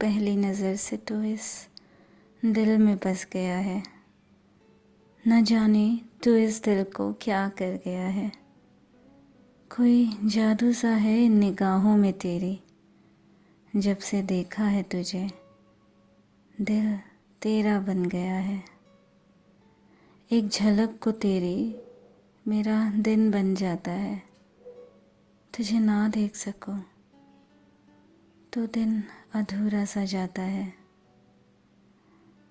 पहली नज़र से तो इस दिल में बस गया है। न जाने तू इस दिल को क्या कर गया है। कोई जादू सा है इन निगाहों में तेरी, जब से देखा है तुझे। दिल तेरा बन गया है। एक झलक को तेरी मेरा दिन बन जाता है। तुझे ना देख सको। तो दिन अधूरा सा जाता है।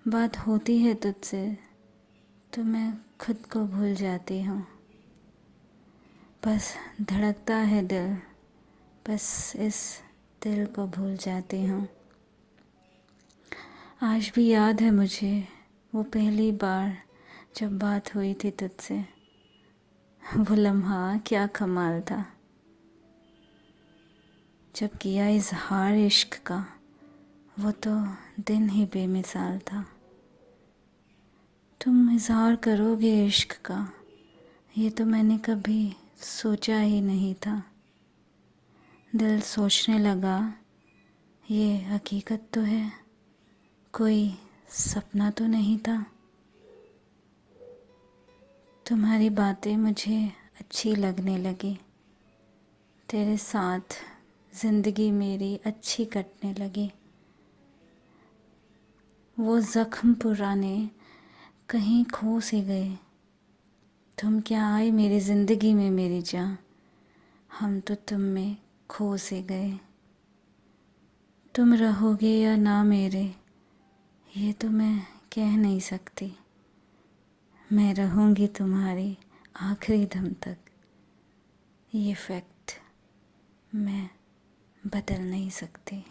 बात होती है तुझसे तो मैं खुद को भूल जाती हूँ। बस धड़कता है दिल, बस इस दिल को भूल जाती हूँ। आज भी याद है मुझे, वो पहली बार जब बात हुई थी तुझसे। वो लम्हा, क्या कमाल था। जब किया इजहार इश्क का, वो तो दिन ही बेमिसाल था। तुम इजहार करोगे इश्क का, ये तो मैंने कभी सोचा ही नहीं था। दिल सोचने लगा, ये हकीकत तो है, कोई सपना तो नहीं था। तुम्हारी बातें मुझे अच्छी लगने लगी, तेरे साथ ज़िंदगी मेरी अच्छी कटने लगी। वो ज़ख्म पुराने कहीं खो से गए। तुम क्या आए मेरी ज़िंदगी में मेरी जान? हम तो तुम में खो से गए। तुम रहोगे या ना मेरे, ये तो मैं कह नहीं सकती। मैं रहूँगी तुम्हारी आखिरी दम तक। ये फैक्ट मैं बदल नहीं सकती।